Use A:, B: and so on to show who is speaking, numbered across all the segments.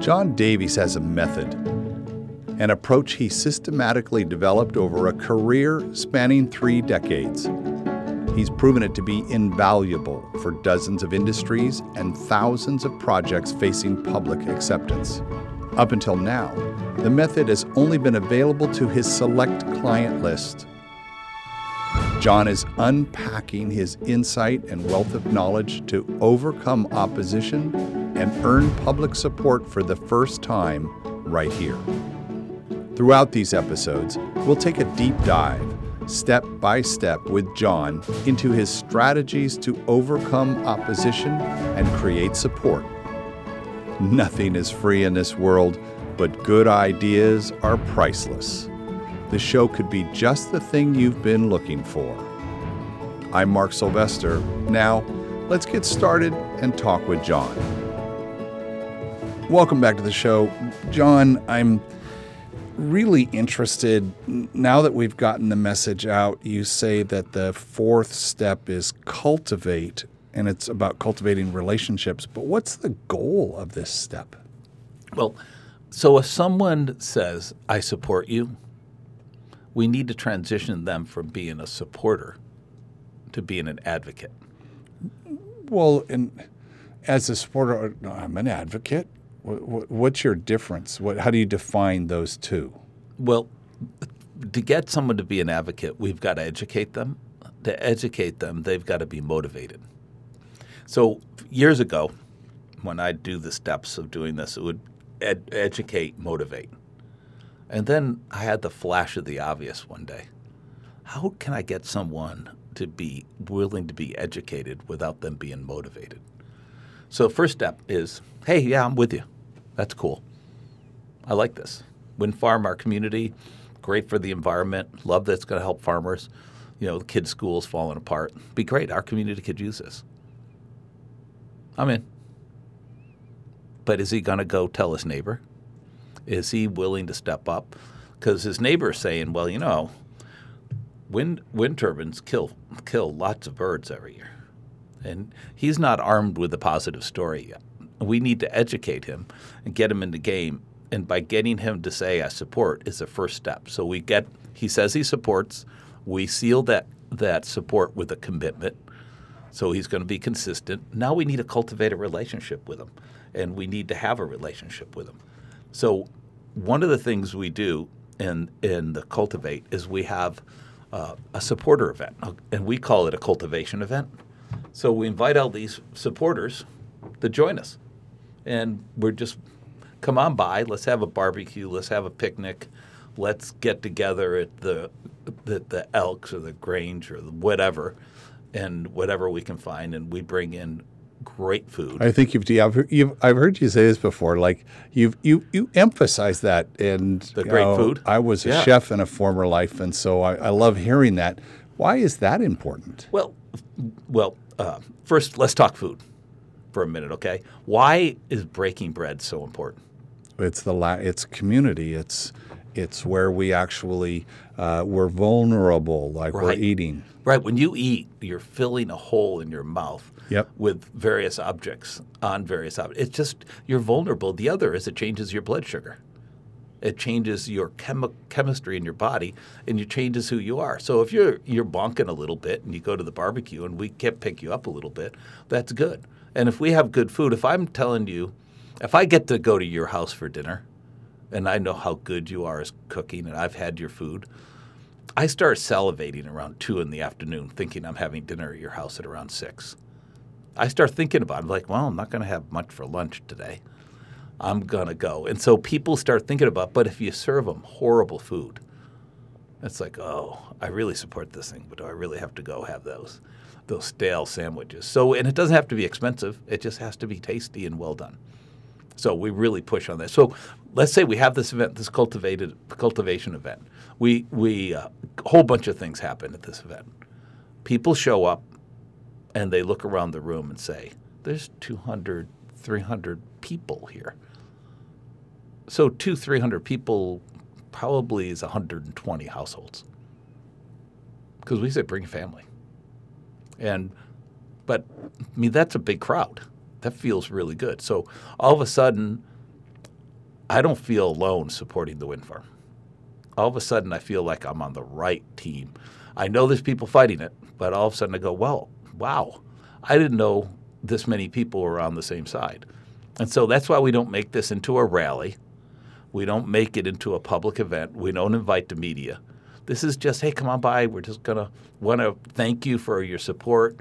A: John Davies has a method, an approach he systematically developed over a career spanning three decades. He's proven it to be invaluable for dozens of industries and thousands of projects facing public acceptance. Up until now, the method has only been available to his select client list. John is unpacking his insight and wealth of knowledge to overcome opposition and earn public support for the first time right here. Throughout these episodes, we'll take a deep dive, step by step, with John into his strategies to overcome opposition and create support. Nothing is free in this world, but good ideas are priceless. The show could be just the thing you've been looking for. I'm Mark Sylvester. Now, let's get started and talk with John. Welcome back to the show. John, I'm really interested now that we've gotten the message out. You say that the fourth step is cultivate, and it's about cultivating relationships. But what's the goal of this step?
B: Well, so if someone says, I support you, we need to transition them from being a supporter to being an advocate.
A: Well, and as a supporter, I'm an advocate. What's your difference? What, how do you define those two?
B: Well, to get someone to be an advocate, we've got to educate them. To educate them, they've got to be motivated. So years ago, when I do the steps of doing this, it would ed- educate, motivate. And then I had the flash of the obvious one day. How can I get someone to be willing to be educated without them being motivated? So, first step is hey, yeah, I'm with you. That's cool. I like this. Wind farm, our community, great for the environment. Love that it's going to help farmers. You know, the kids' schools falling apart. Be great. Our community could use this. I'm in. But is he going to go tell his neighbor? Is he willing to step up? Because his neighbor is saying, well, you know, wind wind turbines kill kill lots of birds every year, and he's not armed with a positive story yet. We need to educate him and get him in the game. And by getting him to say I support is the first step. So we get he says he supports. We seal that that support with a commitment. So he's going to be consistent. Now we need to cultivate a relationship with him, and we need to have a relationship with him. So one of the things we do in in the cultivate is we have uh, a supporter event, and we call it a cultivation event. So we invite all these supporters to join us and we're just come on by. Let's have a barbecue. Let's have a picnic. Let's get together at the the, the Elks or the Grange or the whatever, and whatever we can find, and we bring in great food.
A: I think you've, you've, you've I've heard you say this before. Like you've you you emphasize that and
B: the great
A: know,
B: food.
A: I was a
B: Yeah.
A: chef in a former life, and so I, I love hearing that. Why is that important?
B: Well, well, uh, first let's talk food for a minute, okay? Why is breaking bread so important?
A: It's the la- it's community. It's it's where we actually uh, we're vulnerable, like we're eating.
B: Right. When you eat, you're filling a hole in your mouth
A: Yep.
B: with various objects on various objects. It's just you're vulnerable. The other is it changes your blood sugar. It changes your chemi- chemistry in your body, and it changes who you are. So if you're you're bonking a little bit, and you go to the barbecue, and we can pick you up a little bit, that's good. And if we have good food, if I'm telling you, if I get to go to your house for dinner, and I know how good you are as cooking, and I've had your food, I start salivating around two in the afternoon, thinking I'm having dinner at your house at around six. I start thinking about it, like, well, I'm not going to have much for lunch today. I'm going to go. And so people start thinking about, but if you serve them horrible food, it's like, oh, I really support this thing, but do I really have to go have those those stale sandwiches? So, and it doesn't have to be expensive. It just has to be tasty and well done. So we really push on that. So let's say we have this event, this cultivated cultivation event. We we uh, a whole bunch of things happen at this event. People show up and they look around the room and say, "There's 200, 300 people here." So two, 300 people probably is 120 households. Because we say bring family. And but I mean that's a big crowd. That feels really good. So all of a sudden I don't feel alone supporting the wind farm. All of a sudden, I feel like I'm on the right team. I know there's people fighting it, but all of a sudden I go, well, wow, I didn't know this many people were on the same side. And so that's why we don't make this into a rally. We don't make it into a public event. We don't invite the media. This is just, hey, come on by. We're just going to want to thank you for your support,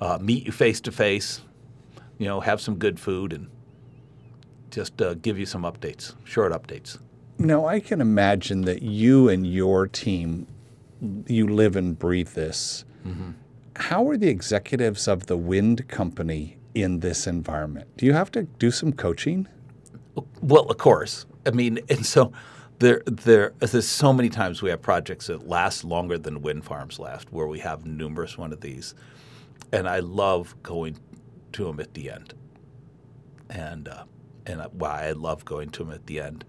B: uh, meet you face to face, you know, have some good food, and just uh, give you some updates, short updates.
A: Now, I can imagine that you and your team, you live and breathe this. Mm-hmm. How are the executives of the wind company in this environment? Do you have to do some coaching?
B: Well, of course. I mean, and so there, there, there's so many times we have projects that last longer than wind farms last, where we have numerous one of these, and I love going to them at the end. And uh, and why I love going to them at the end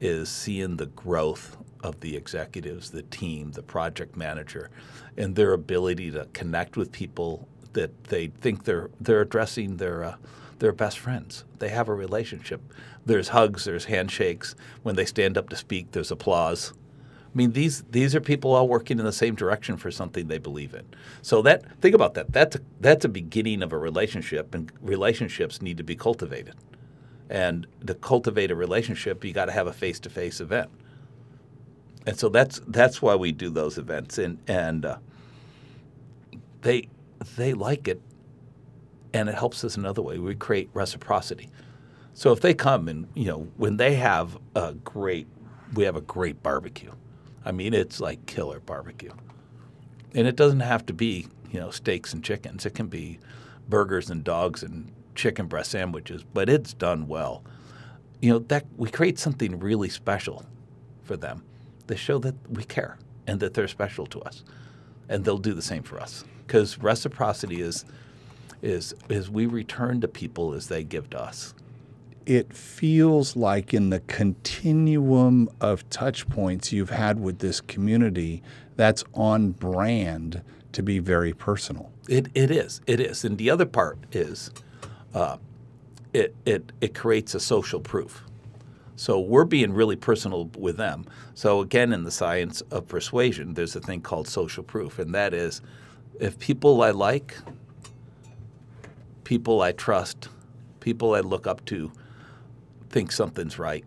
B: is seeing the growth of the executives, the team, the project manager, and their ability to connect with people that they think they're they're addressing their uh, their best friends. They have a relationship. There's hugs, there's handshakes. When they stand up to speak, there's applause. I mean, these these are people all working in the same direction for something they believe in. So that think about that. That's a, that's a beginning of a relationship, and relationships need to be cultivated. And to cultivate a relationship, you got to have a face-to-face event. And so that's that's why we do those events, and and uh, they they like it, and it helps us another way. We create reciprocity. So if they come and you know when they have a great, we have a great barbecue. I mean, it's like killer barbecue, and it doesn't have to be you know steaks and chickens. It can be burgers and dogs and chicken breast sandwiches, but it's done well. You know that we create something really special for them. They show that we care and that they're special to us, and they'll do the same for us. Because reciprocity is is is we return to people as they give to us.
A: It feels like in the continuum of touch points you've had with this community, that's on brand to be very personal.
B: It, it is. It is. And the other part is uh, it, it, it creates a social proof. So we're being really personal with them. So again, in the science of persuasion, there's a thing called social proof, and that is if people I like, people I trust, people I look up to think something's right,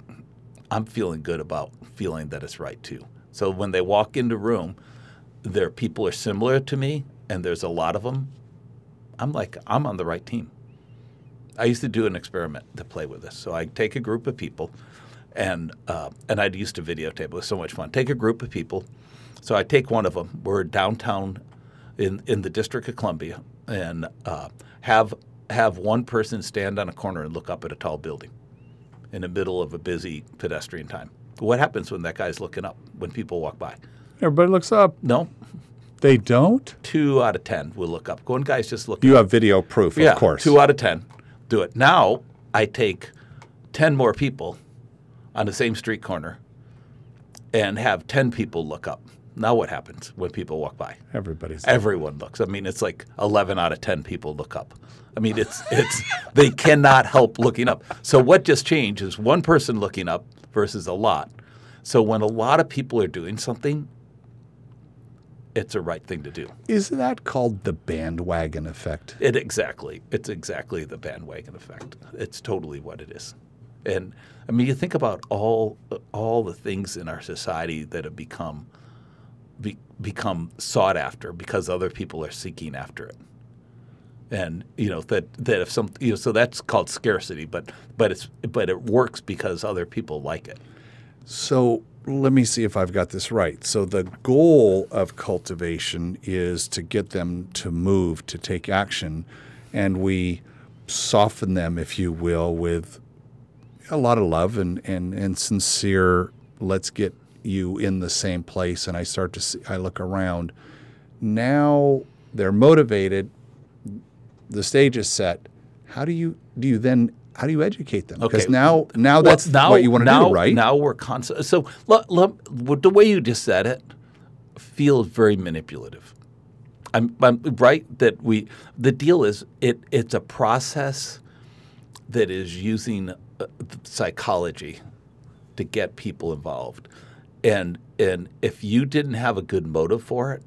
B: I'm feeling good about feeling that it's right too. So when they walk into room, their people are similar to me, and there's a lot of them. I'm like, I'm on the right team. I used to do an experiment to play with this. So I take a group of people, and uh, and I'd used to videotape. It was so much fun. Take a group of people. So I take one of them. We're downtown, in in the District of Columbia, and uh, have have one person stand on a corner and look up at a tall building, in the middle of a busy pedestrian time. What happens when that guy's looking up when people walk by?
A: Everybody looks up.
B: No,
A: they don't.
B: Two out of ten will look up. One guy's just looking.
A: You
B: up.
A: have video proof,
B: yeah,
A: of course.
B: Two out of ten do it. Now I take 10 more people on the same street corner and have 10 people look up. Now what happens when people walk by?
A: Everybody's
B: everyone looks. I mean, it's like 11 out of 10 people look up. I mean, it's it's they cannot help looking up. So what just changed is one person looking up versus a lot. So when a lot of people are doing something, it's a right thing to do.
A: Is that called the bandwagon effect?
B: It exactly. It's exactly the bandwagon effect. It's totally what it is. And I mean, you think about all all the things in our society that have become be, become sought after because other people are seeking after it. And you know that that if some you know so that's called scarcity, but but it's but it works because other people like it.
A: So let me see if I've got this right. So the goal of cultivation is to get them to move, to take action, and we soften them, if you will, with a lot of love and, and, and sincere, let's get you in the same place. And I start to see, I look around. Now they're motivated. The stage is set. How do you do you then how do you educate them? Because
B: okay.
A: now, now that's
B: now,
A: what you want to
B: now,
A: do, right?
B: Now we're constant. So the way you just said it feels very manipulative. I'm, I'm, right that we. The deal is it. It's a process that is using uh, psychology to get people involved. And and if you didn't have a good motive for it,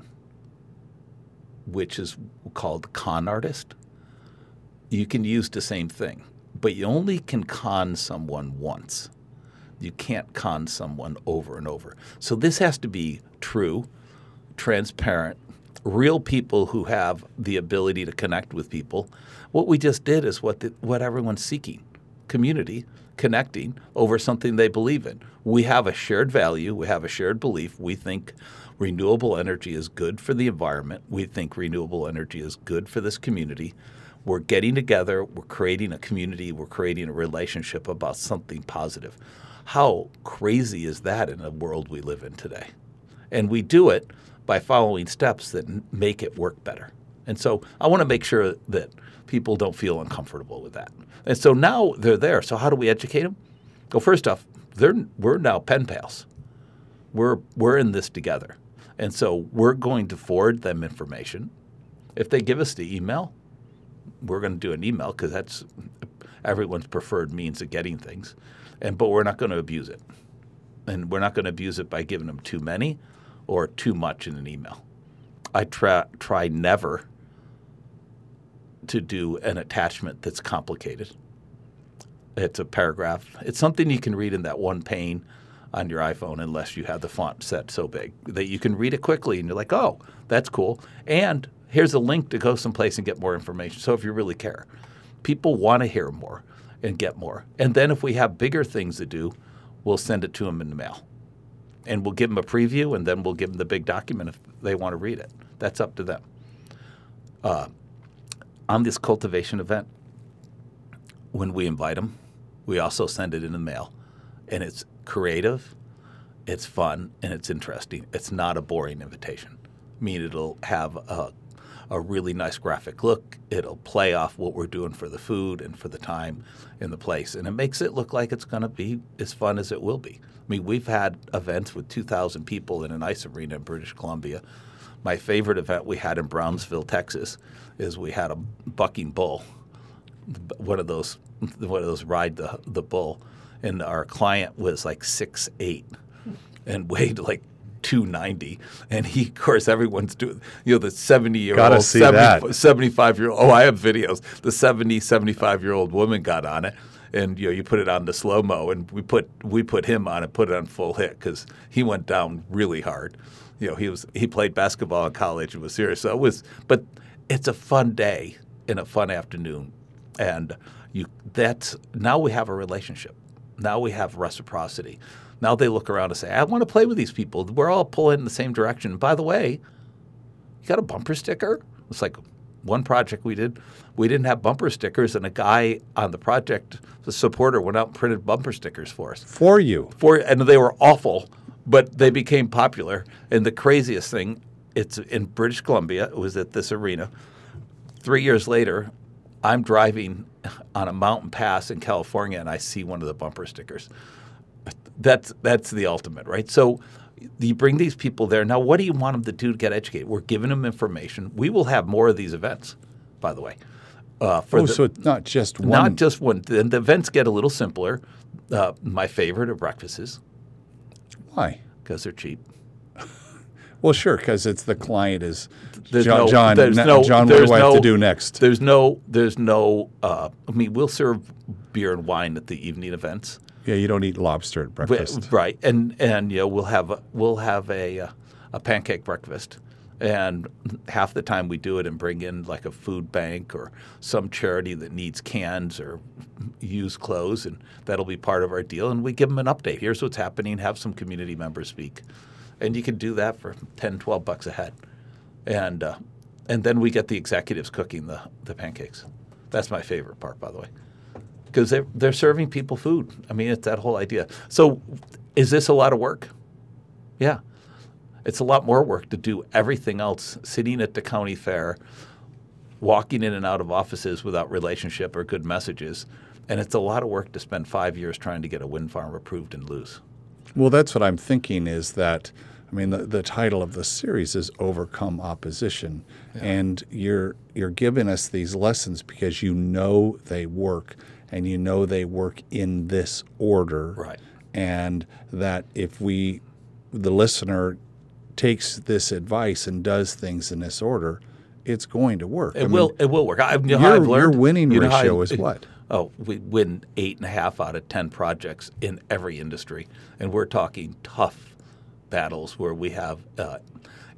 B: which is called con artist, you can use the same thing. But you only can con someone once. You can't con someone over and over. So this has to be true, transparent, real people who have the ability to connect with people. What we just did is what the, what everyone's seeking: community, connecting over something they believe in. We have a shared value, we have a shared belief. We think renewable energy is good for the environment. We think renewable energy is good for this community. We're getting together, we're creating a community, we're creating a relationship about something positive. How crazy is that in the world we live in today? And we do it by following steps that make it work better. And so I want to make sure that people don't feel uncomfortable with that. And so now they're there. So how do we educate them? Well, first off, we're now pen pals. We're, we're in this together. And so we're going to forward them information. If they give us the email, we're going to do an email because that's everyone's preferred means of getting things. And but we're not going to abuse it, and we're not going to abuse it by giving them too many or too much in an email. I try try never to do an attachment that's complicated. It's a paragraph. It's something you can read in that one pane on your iPhone unless you have the font set so big that you can read it quickly and you're like, oh, that's cool. And here's a link to go someplace and get more information. So if you really care, people want to hear more and get more. And then if we have bigger things to do, we'll send it to them in the mail. And we'll give them a preview and then we'll give them the big document if they want to read it. That's up to them. Uh, on this cultivation event, when we invite them, we also send it in the mail. And it's creative, it's fun, and it's interesting. It's not a boring invitation. I mean, it'll have a, a really nice graphic look. It'll play off what we're doing for the food and for the time in the place. And it makes it look like it's going to be as fun as it will be. I mean, we've had events with 2,000 people in an ice arena in British Columbia. My favorite event we had in Brownsville, Texas, is we had a bucking bull, one of those, one of those ride the, the bull, and our client was like six eight and weighed like 290 and he of course everyone's doing you know the 70 year old,
A: see that.
B: 75 year old oh i have videos. The 70 75 year old woman got on it and you know you put it on the slow mo and we put we put him on it put it on full hit because he went down really hard. You know he was he played basketball in college and was serious. So it was but it's a fun day and a fun afternoon and you that's now we have a relationship. Now we have reciprocity now they look around and say i want to play with these people we're all pulling in the same direction by the way you got a bumper sticker? It's like one project we did, we didn't have bumper stickers, and a guy on the project, the supporter, went out and printed bumper stickers for us.
A: For you.
B: For and they were awful, but they became popular. And the craziest thing, it's in British Columbia. It was at this arena. Three years later, I'm driving on a mountain pass in California, and I see one of the bumper stickers. That's that's the ultimate, right? So you bring these people there. Now, what do you want them to do to get educated? We're giving them information. We will have more of these events, by the way. Uh, for
A: Oh,
B: the,
A: so it's not just one.
B: not just one. The, the events get a little simpler. Uh, my favorite are breakfasts
A: Why?
B: because they're cheap.
A: Well, sure, because it's the client is
B: There's
A: John.
B: no-
A: John,
B: there's
A: na-
B: no-
A: John, what do I have
B: no-
A: to do next?
B: There's no, there's no. Uh, I mean, we'll serve beer and wine at the evening events.
A: Yeah, you don't eat lobster at breakfast.
B: right? And and you know we'll have a, we'll have a uh, a pancake breakfast, and half the time we do it and bring in like a food bank or some charity that needs cans or used clothes, and that'll be part of our deal. And we give them an update. Here's what's happening. Have some community members speak, and you can do that for 10, 12 bucks a head, and uh, and then we get the executives cooking the the pancakes. That's my favorite part, by the way because they're, they're serving people food. I mean, it's that whole idea. So, is this a lot of work? Yeah. It's a lot more work to do everything else, sitting at the county fair, walking in and out of offices without relationship or good messages. And it's a lot of work to spend five years trying to get a wind farm approved and lose.
A: Well, that's what I'm thinking is that, I mean, the, the title of the series is Overcome Opposition. And you're, you're giving us these lessons because you know they work and you know they work in this order.
B: Right.
A: and that if we, the listener, takes this advice and does things in this order, it's going to work.
B: It will. it will work. I, you know
A: your,
B: learned.
A: your winning
B: you know how I-
A: is what?
B: Oh, we win eight and a half out of ten projects in every industry, and we're talking tough battles where we have uh,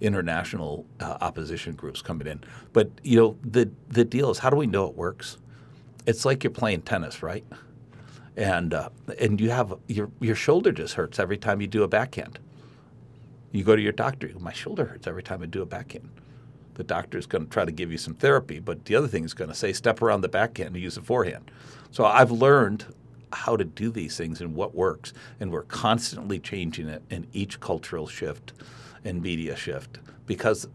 B: international uh, opposition groups coming in. But you know, the the deal is, how do we know it works? It's like you're playing tennis, right? And uh, and you have your your shoulder just hurts every time you do a backhand. You go to your doctor. My shoulder hurts every time I do a backhand. The doctor is going to try to give you some therapy, but the other thing is going to say step around the backhand and use the forehand. So I've learned how to do these things and what works, and we're constantly changing it in each cultural shift and media shift because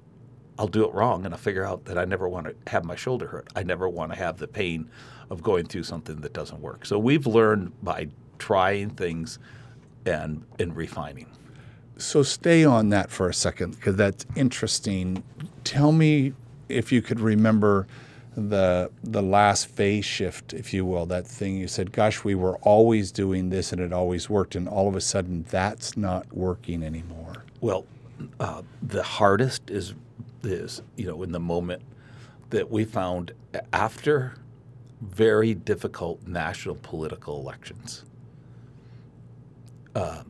B: I'll do it wrong and I'll figure out that I never want to have my shoulder hurt. I never want to have the pain of going through something that doesn't work. So we've learned by trying things and and refining.
A: So stay on that for a second because that's interesting. Tell me if you could remember the the last phase shift, if you will, that thing you said, gosh, we were always doing this and it always worked, and all of a sudden that's not working anymore.
B: Well, uh, the hardest is is you know in the moment that we found after very difficult national political elections. Uh,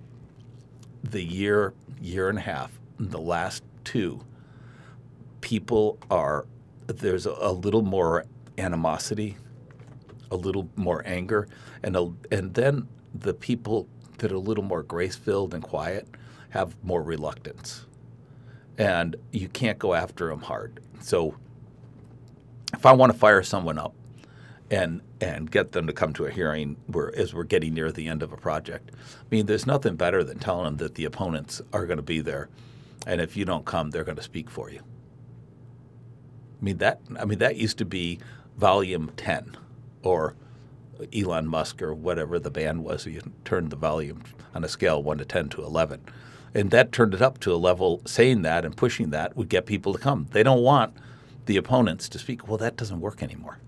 B: the year year and a half, the last two, people are there's a, little more animosity, a little more anger, and a, and then the people that are a little more grace filled and quiet have more reluctance, and you can't go after them hard. So if I want to fire someone up and and get them to come to a hearing where as we're getting near the end of a project, I mean, there's nothing better than telling them that the opponents are going to be there, and if you don't come, they're going to speak for you. I mean that I mean that used to be volume 10 or Elon Musk or whatever the band was. You turned the volume on a scale 1 to 10 to 11. And that turned it up to a level saying that and pushing that would get people to come. They don't want the opponents to speak. Well, that doesn't work anymore.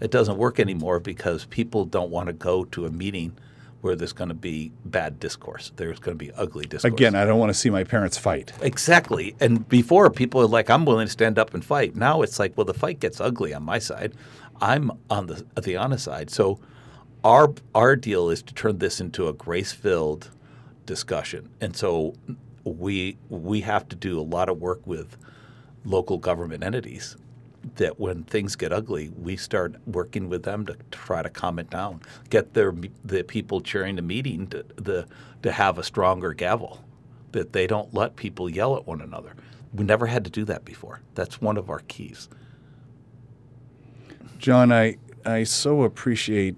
B: It doesn't work anymore because people don't want to go to a meeting where there's going to be bad discourse. There's going to be ugly discourse.
A: Again, I don't want to see my parents fight.
B: Exactly. And before people are like, I'm willing to stand up and fight. Now it's like, well, the fight gets ugly on my side. I'm on the the honest side. So our our deal is to turn this into a grace filled discussion. And so we we have to do a lot of work with local government entities that when things get ugly, we start working with them to try to calm it down, get their the people chairing the meeting to the to have a stronger gavel, that they don't let people yell at one another. We never had to do that before. That's one of our keys.
A: John, I, I so appreciate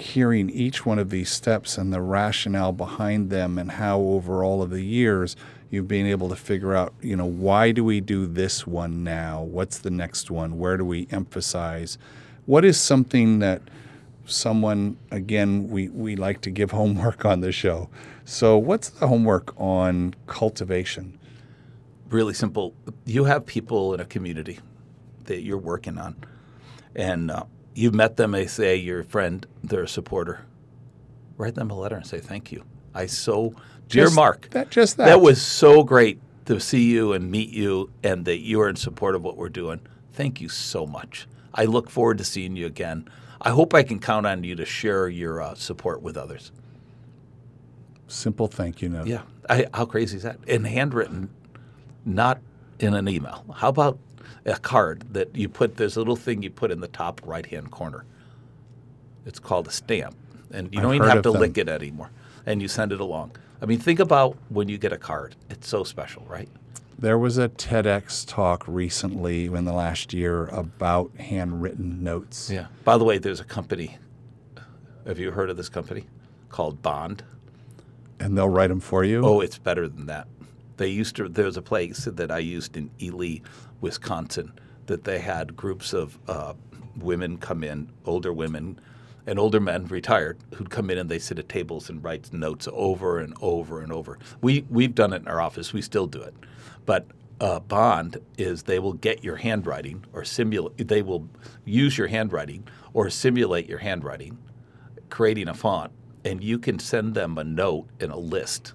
A: hearing each one of these steps and the rationale behind them and how over all of the years you've been able to figure out, you know, why do we do this one now? What's the next one? Where do we emphasize? What is something that someone again we, we like to give homework on the show. So what's the homework on cultivation?
B: Really simple. You have people in a community that you're working on, and uh, you've met them. They say you're a friend, they're a supporter. Write them a letter and say thank you. I so dear
A: Just
B: Mark.
A: that- just that.
B: That was so great to see you and meet you, and that you are in support of what we're doing. Thank you so much. I look forward to seeing you again. I hope I can count on you to share your uh, support with others.
A: Simple thank you note.
B: Yeah. I, how crazy is that? And handwritten, not in an email. How about a card that you put, this little thing you put in the top right hand corner. It's called a stamp. And you
A: I've
B: don't even have to
A: them.
B: lick it anymore. And you send it along. I mean, think about when you get a card. It's so special, right?
A: There was a TEDx talk recently in the last year about handwritten notes.
B: Yeah. By the way, there's a company. Have you heard of this company called Bond?
A: And they'll write them for you.
B: Oh, it's better than that. They used to. There was a place that I used in Ely, Wisconsin, that they had groups of uh, women come in, older women, and older men, retired, who'd come in and they sit at tables and write notes over and over and over. We we've done it in our office. We still do it, but. Uh, bond is they will get your handwriting or simulate. They will use your handwriting or simulate your handwriting, creating a font and you can send them a note and a list,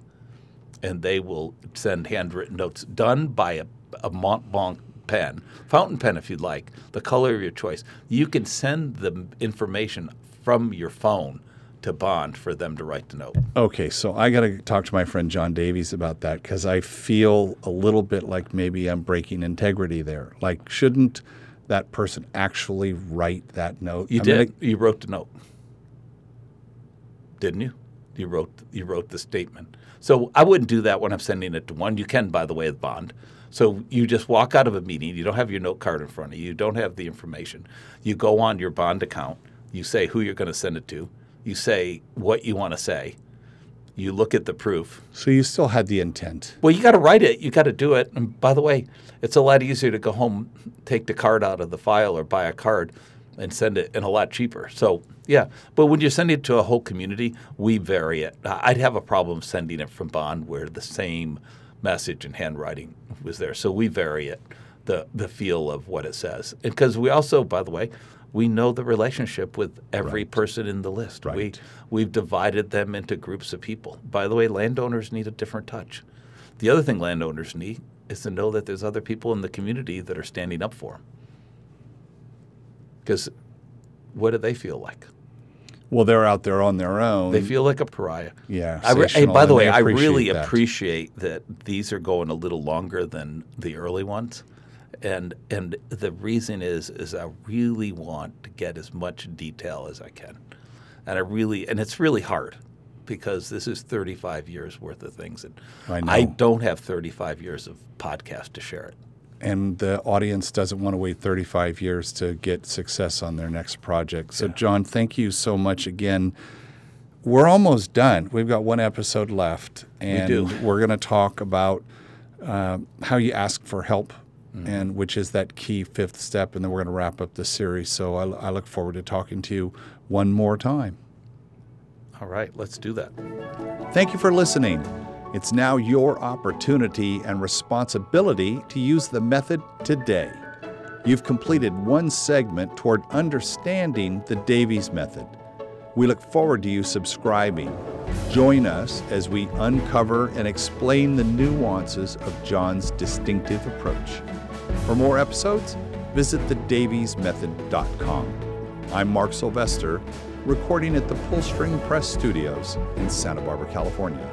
B: and they will send handwritten notes done by a, a Montblanc pen, fountain pen if you'd like, the color of your choice. You can send the information from your phone to Bond for them to write the note.
A: Okay, so I got to talk to my friend John Davies about that because I feel a little bit like maybe I'm breaking integrity there. Like, shouldn't that person actually write that note?
B: You
A: I mean,
B: did. you wrote the note, didn't you? You wrote. You wrote the statement. So I wouldn't do that when I'm sending it to one. You can, by the way, with Bond. So you just walk out of a meeting. You don't have your note card in front of you. You don't have the information. You go on your Bond account. You say who you're going to send it to. You say what you want to say. You look at the proof.
A: so you still had the intent.
B: Well, you got to write it. You got to do it. And by the way, it's a lot easier to go home, take the card out of the file, or buy a card and send it, and a lot cheaper. So yeah, but when you send it to a whole community, we vary it. I'd have a problem sending it from Bond where the same message and handwriting was there. So we vary it, the the feel of what it says, because we also, by the way. We know the relationship with every person in the list.
A: Right.
B: We, we've divided them into groups of people. By the way, landowners need a different touch. The other thing landowners need is to know that there's other people in the community that are standing up for them. Because what do they feel like?
A: Well, they're out there on their own.
B: They feel like a pariah.
A: Yeah,
B: I re- hey, by the
A: and
B: way, I really
A: appreciate that.
B: appreciate that these are going a little longer than the early ones. And and the reason is is I really want to get as much detail as I can. And I really and it's really hard because this is 35 years worth of things and
A: I know.
B: don't have 35 years of podcast to share it.
A: And the audience doesn't want to wait 35 years to get success on their next project. So, John, thank you so much again. We're almost done. We've got one episode left, and
B: do.
A: are going to talk about um, how you ask for help,
B: Mm-hmm.
A: and which is that key fifth step. And then we're going to wrap up the series. So, I, I look forward to talking to you one more time.
B: All right, let's do that.
A: Thank you for listening. It's now your opportunity and responsibility to use the method today. You've completed one segment toward understanding the Davies method. We look forward to you subscribing. Join us as we uncover and explain the nuances of John's distinctive approach. For more episodes, visit thedaviesmethod.com. I'm Mark Sylvester, recording at the Pullstring Press Studios in Santa Barbara, California.